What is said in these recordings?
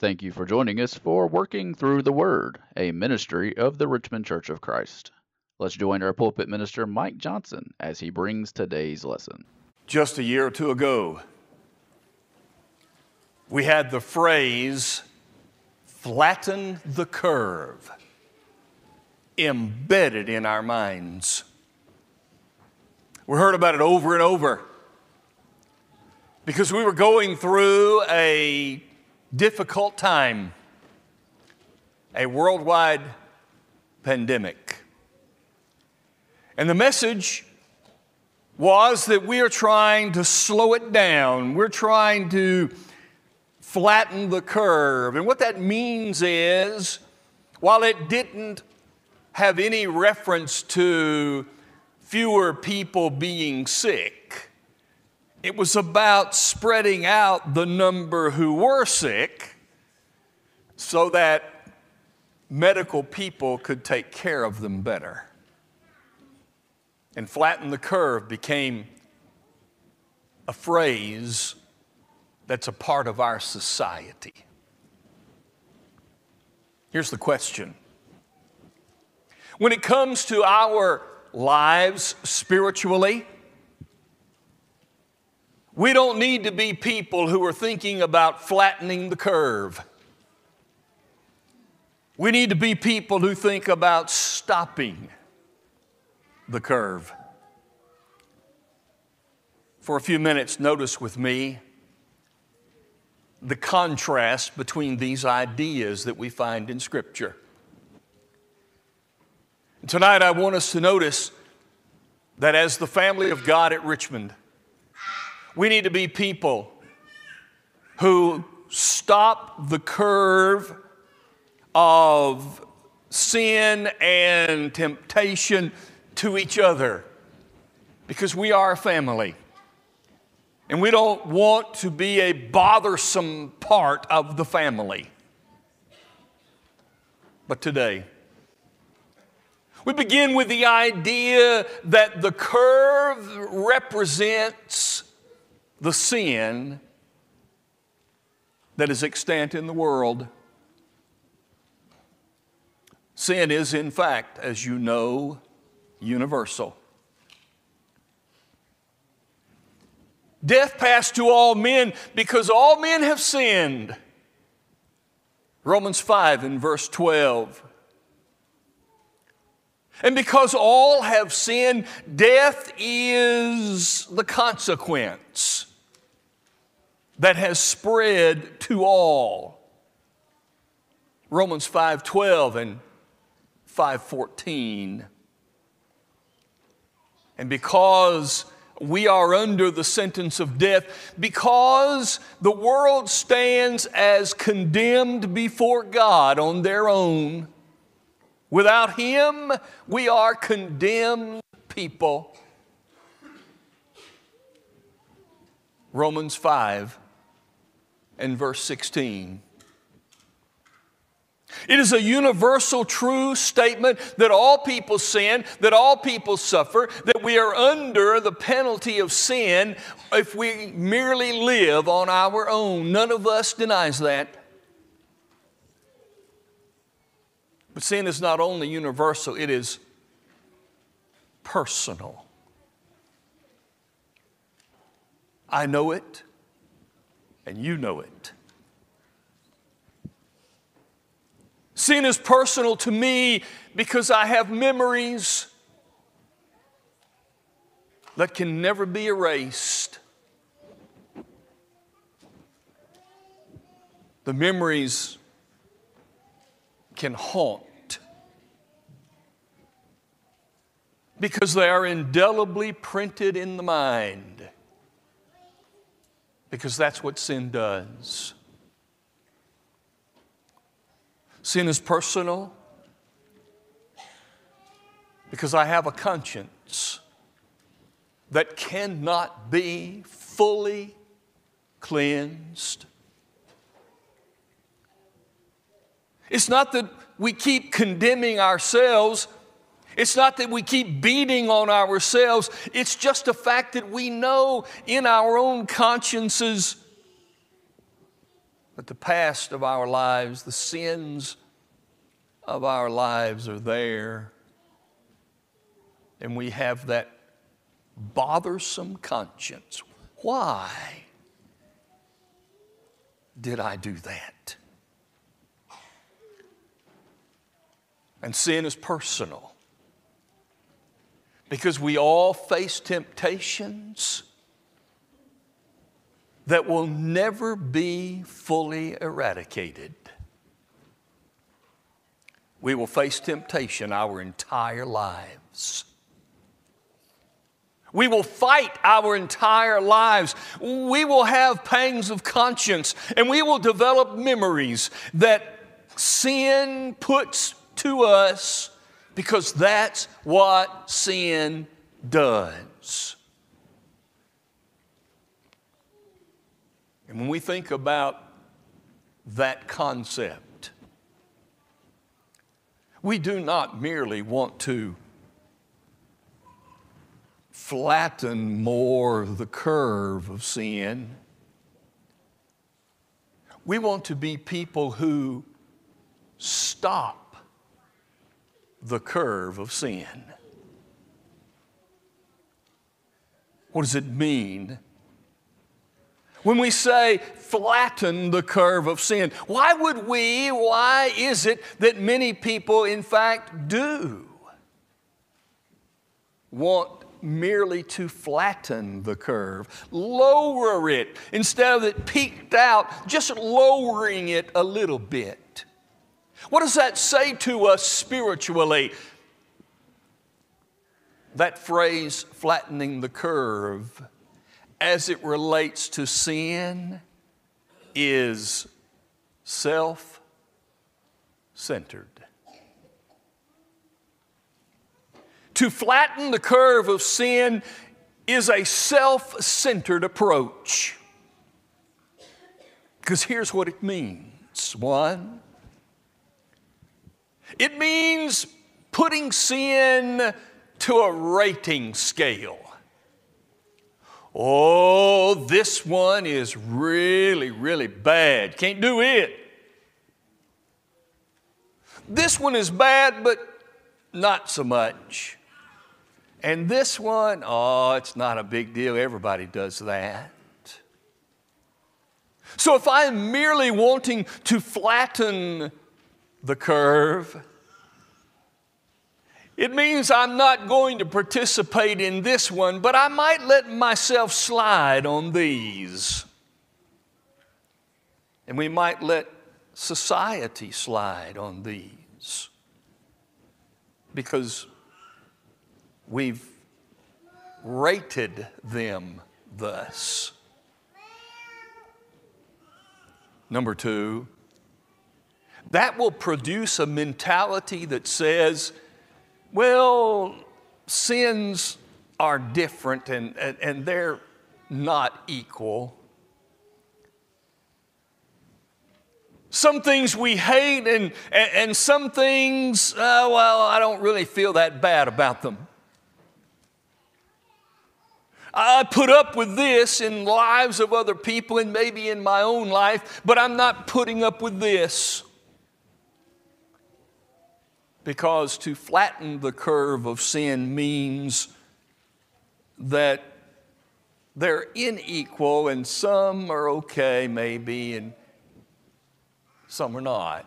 Thank you for joining us for Working Through the Word, a ministry of the Richmond Church of Christ. Let's join our pulpit minister, Mike Johnson, as he brings today's lesson. Just a year or two ago, we had the phrase flatten the curve embedded in our minds. We heard about it over and over because we were going through a difficult time, a worldwide pandemic. And the message was that we are trying to slow it down. We're trying to flatten the curve. And what that means is, while it didn't have any reference to fewer people being sick, it was about spreading out the number who were sick so that medical people could take care of them better. And flatten the curve became a phrase that's a part of our society. Here's the question When it comes to our lives spiritually, we don't need to be people who are thinking about flattening the curve. We need to be people who think about stopping the curve. For a few minutes, notice with me the contrast between these ideas that we find in Scripture. Tonight, I want us to notice that as the family of God at Richmond, we need to be people who stop the curve of sin and temptation to each other because we are a family. And we don't want to be a bothersome part of the family. But today, we begin with the idea that the curve represents the sin that is extant in the world. Sin is, in fact, as you know, universal. Death passed to all men because all men have sinned. Romans 5 and verse 12. And because all have sinned, death is the consequence that has spread to all. Romans 5:12 and 5:14. And because we are under the sentence of death because the world stands as condemned before God on their own. Without Him, we are condemned people. Romans 5 and verse 16. It is a universal true statement that all people sin, that all people suffer, that we are under the penalty of sin if we merely live on our own. None of us denies that. But sin is not only universal, it is personal. I know it, and you know it. Sin is personal to me because I have memories that can never be erased. The memories can haunt because they are indelibly printed in the mind, because that's what sin does. Sin is personal because I have a conscience that cannot be fully cleansed. It's not that we keep condemning ourselves. It's not that we keep beating on ourselves. It's just a fact that we know in our own consciences that the past of our lives, the sins of our lives are there. And we have that bothersome conscience. Why did I do that? And sin is personal because we all face temptations that will never be fully eradicated. We will face temptation our entire lives. We will fight our entire lives. We will have pangs of conscience and we will develop memories that sin puts to us because that's what sin does. And when we think about that concept, we do not merely want to flatten more the curve of sin. We want to be people who stop the curve of sin. What does it mean? When we say flatten the curve of sin, why would we, why is it that many people, in fact, do want merely to flatten the curve, lower it instead of it peaked out, just lowering it a little bit? What does that say to us spiritually? That phrase, flattening the curve, as it relates to sin, is self centered. To flatten the curve of sin is a self centered approach. Because here's what it means one, it means putting sin to a rating scale. Oh, this one is really, really bad. Can't do it. This one is bad, but not so much. And this one, oh, it's not a big deal. Everybody does that. So if I'm merely wanting to flatten the curve. It means I'm not going to participate in this one, but I might let myself slide on these. And we might let society slide on these because we've rated them thus. Number two, that will produce a mentality that says, well, sins are different and, and, and they're not equal. Some things we hate, and, and, and some things, uh, well, I don't really feel that bad about them. I put up with this in lives of other people and maybe in my own life, but I'm not putting up with this. Because to flatten the curve of sin means that they're unequal and some are okay, maybe, and some are not.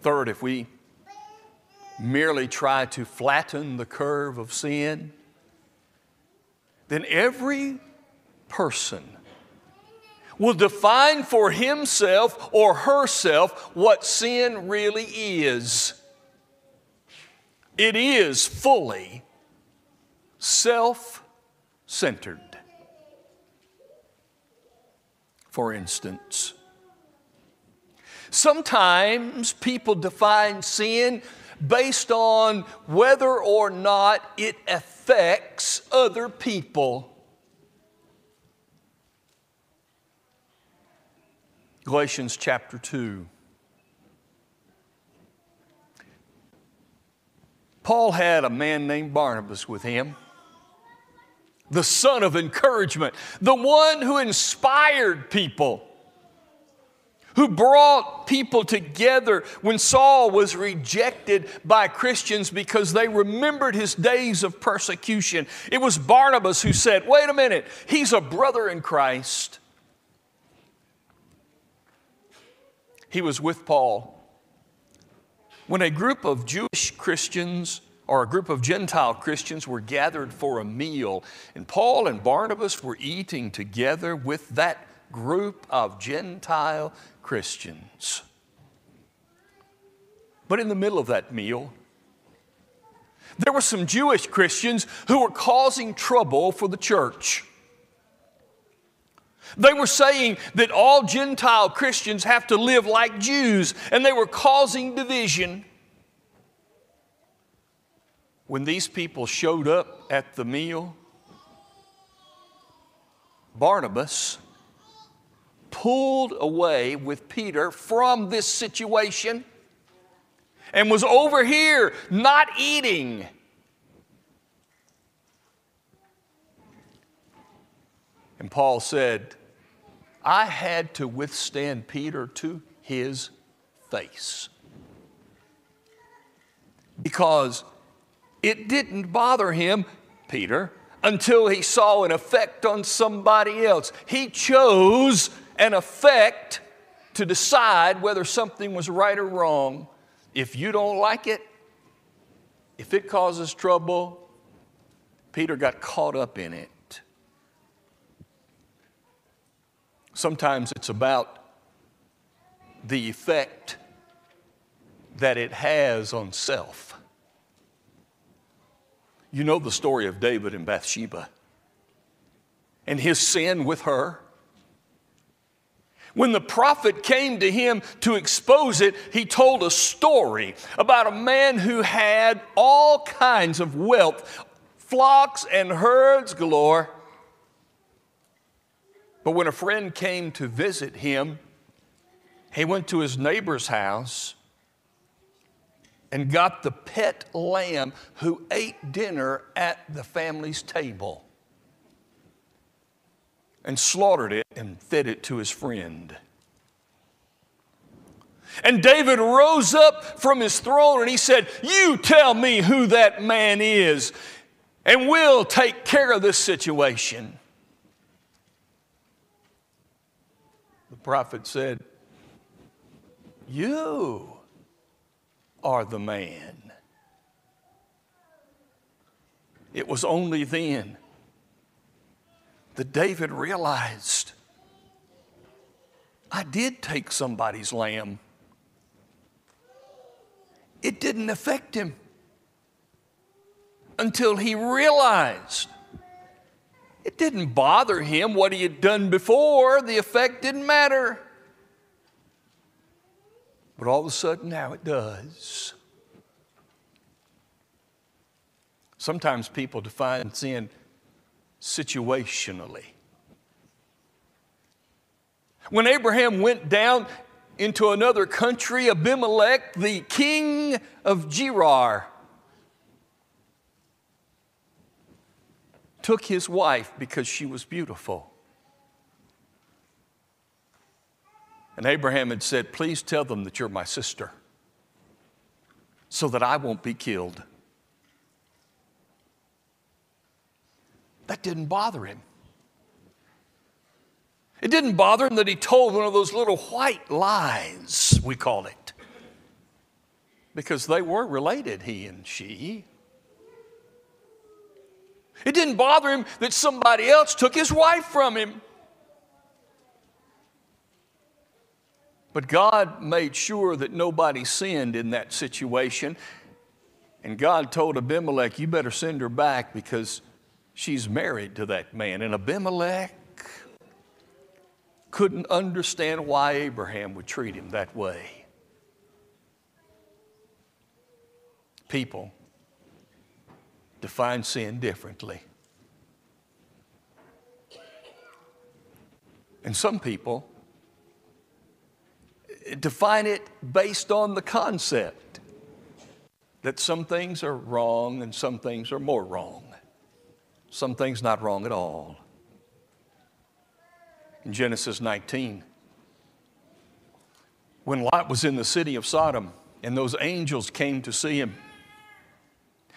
Third, if we merely try to flatten the curve of sin, then every person will define for himself or herself what sin really is. It is fully self centered. For instance, sometimes people define sin based on whether or not it affects other people. Galatians chapter 2. Paul had a man named Barnabas with him. the son of encouragement, the one who inspired people, who brought people together when Saul was rejected by Christians because they remembered his days of persecution. It was Barnabas who said, Wait a minute, he's a brother in Christ. He was with Paul. When a group of Jewish Christians or a group of Gentile Christians were gathered for a meal, and Paul and Barnabas were eating together with that group of Gentile Christians. But in the middle of that meal, there were some Jewish Christians who were causing trouble for the church. They were saying that all Gentile Christians have to live like Jews, and they were causing division. When these people showed up at the meal, Barnabas pulled away with Peter from this situation and was over here not eating. And Paul said, I had to withstand Peter to his face because it didn't bother him, Peter, until he saw an effect on somebody else. He chose an effect to decide whether something was right or wrong. If you don't like it, if it causes trouble, Peter got caught up in it. Sometimes it's about the effect that it has on self. You know the story of David and Bathsheba and his sin with her. When the prophet came to him to expose it, he told a story about a man who had all kinds of wealth, flocks and herds galore. But when a friend came to visit him, he went to his neighbor's house and got the pet lamb who ate dinner at the family's table and slaughtered it and fed it to his friend. And David rose up from his throne and he said, You tell me who that man is, and we'll take care of this situation. Prophet said, You are the man. It was only then that David realized I did take somebody's lamb. It didn't affect him until he realized it didn't bother him what he had done before, the effect didn't matter. But all of a sudden now it does. Sometimes people define sin situationally. When Abraham went down into another country, Abimelech, the king of Gerar, took his wife because she was beautiful. And Abraham had said, Please tell them that you're my sister so that I won't be killed. That didn't bother him. It didn't bother him that he told one of those little white lies, we call it, because they were related, he and she. It didn't bother him that somebody else took his wife from him. But God made sure that nobody sinned in that situation. And God told Abimelech, You better send her back because she's married to that man. And Abimelech couldn't understand why Abraham would treat him that way. People define sin differently. And some people define it based on the concept that some things are wrong and some things are more wrong. some things not wrong at all. In Genesis 19, when Lot was in the city of Sodom and those angels came to see him,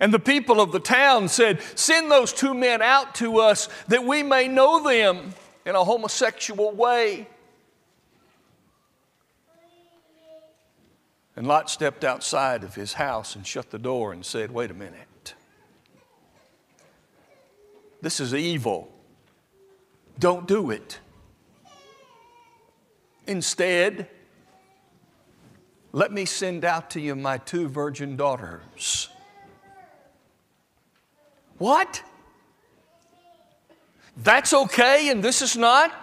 and the people of the town said, Send those two men out to us that we may know them in a homosexual way. And Lot stepped outside of his house and shut the door and said, Wait a minute. This is evil. Don't do it. Instead, let me send out to you my two virgin daughters. What? That's okay and this is not?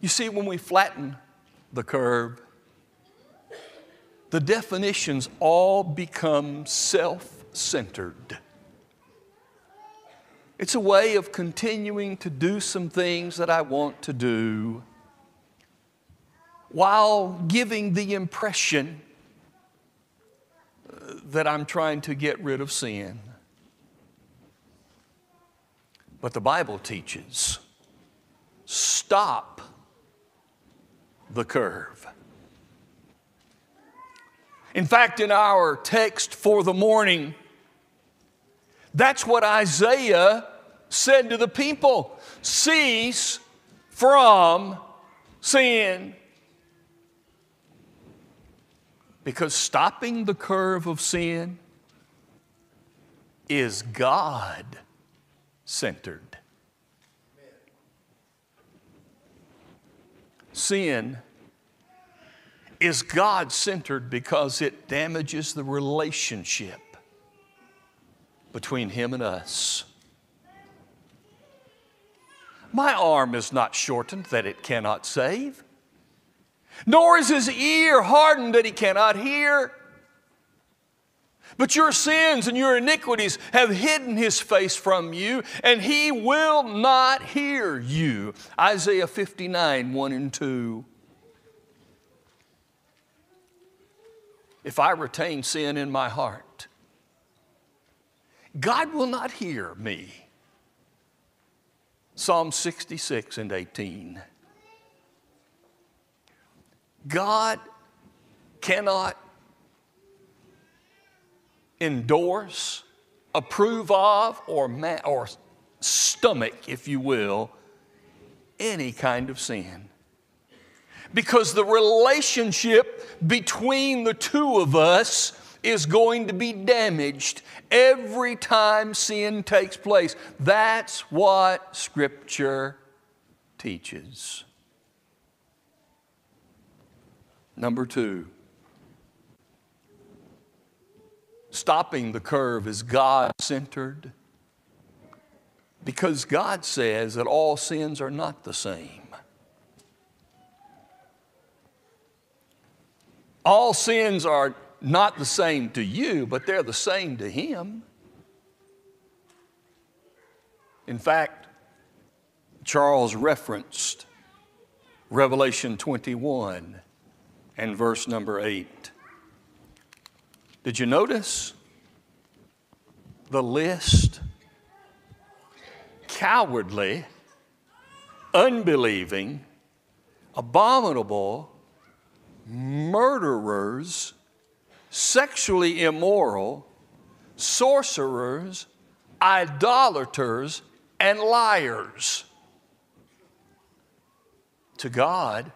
You see, when we flatten the curve, the definitions all become self centered. It's a way of continuing to do some things that I want to do while giving the impression that I'm trying to get rid of sin. But the Bible teaches stop the curve. In fact, in our text for the morning, that's what Isaiah said to the people cease from sin. Because stopping the curve of sin is God centered. Sin is God centered because it damages the relationship between Him and us. My arm is not shortened that it cannot save, nor is his ear hardened that he cannot hear. But your sins and your iniquities have hidden his face from you, and he will not hear you. Isaiah 59, 1 and 2. If I retain sin in my heart, God will not hear me. Psalm 66 and 18. God cannot endorse, approve of, or, ma- or stomach, if you will, any kind of sin. Because the relationship between the two of us is going to be damaged every time sin takes place. That's what Scripture teaches. Number two, stopping the curve is God centered because God says that all sins are not the same. All sins are not the same to you, but they're the same to Him. In fact, Charles referenced Revelation 21 and verse number 8. Did you notice the list? Cowardly, unbelieving, abominable, murderers, sexually immoral, sorcerers, idolaters, and liars. To God,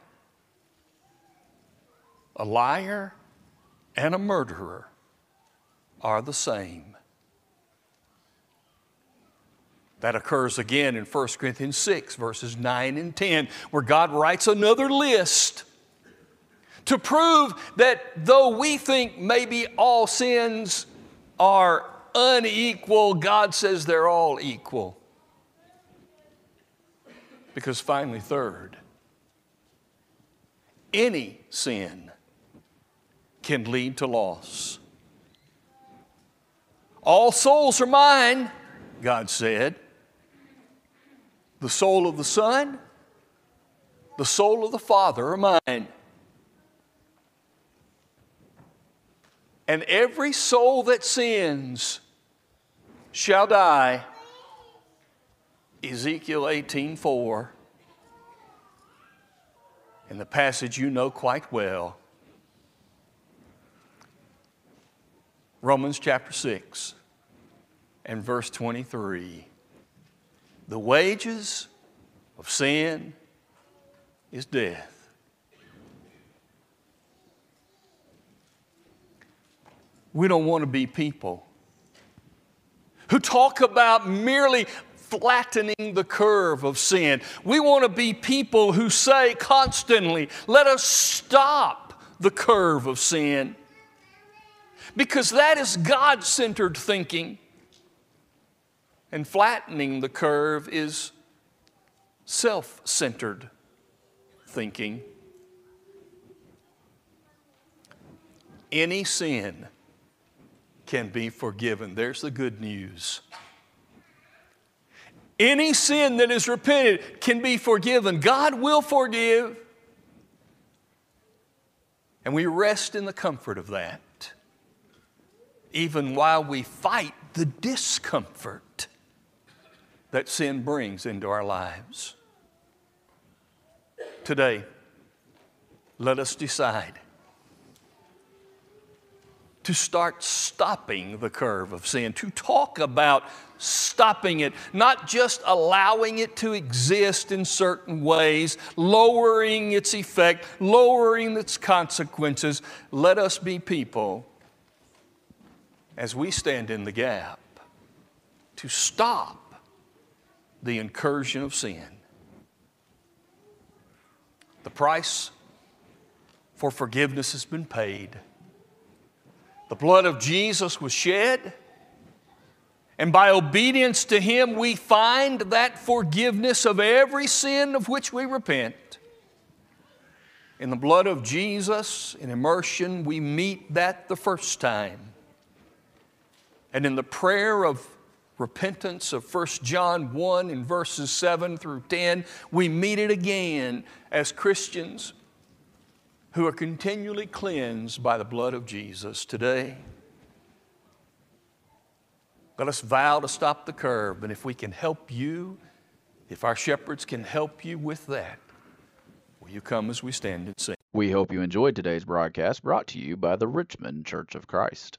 a liar and a murderer are the same. That occurs again in 1 Corinthians 6, verses 9 and 10, where God writes another list to prove that though we think maybe all sins are unequal, God says they're all equal. Because finally, third, any sin can lead to loss. All souls are mine, God said. The soul of the Son, the soul of the Father are mine. And every soul that sins shall die. Ezekiel 18:4. In the passage you know quite well. Romans chapter 6 and verse 23. The wages of sin is death. We don't want to be people who talk about merely flattening the curve of sin. We want to be people who say constantly, let us stop the curve of sin. Because that is God centered thinking. And flattening the curve is self centered thinking. Any sin can be forgiven. There's the good news. Any sin that is repented can be forgiven. God will forgive. And we rest in the comfort of that, even while we fight the discomfort that sin brings into our lives. Today, let us decide to start stopping the curve of sin, to talk about stopping it, not just allowing it to exist in certain ways, lowering its effect, lowering its consequences. Let us be people as we stand in the gap to stop the incursion of sin. The price for forgiveness has been paid. The blood of Jesus was shed. And by obedience to Him, we find that forgiveness of every sin of which we repent. In the blood of Jesus, in immersion, we meet that the first time. And in the prayer of repentance of 1 John 1 in verses 7 through 10, we meet it again as Christians who are continually cleansed by the blood of Jesus today. Let us vow to stop the curve, and if we can help you, if our shepherds can help you with that, will you come as we stand and sing? We hope you enjoyed today's broadcast brought to you by the Richmond Church of Christ.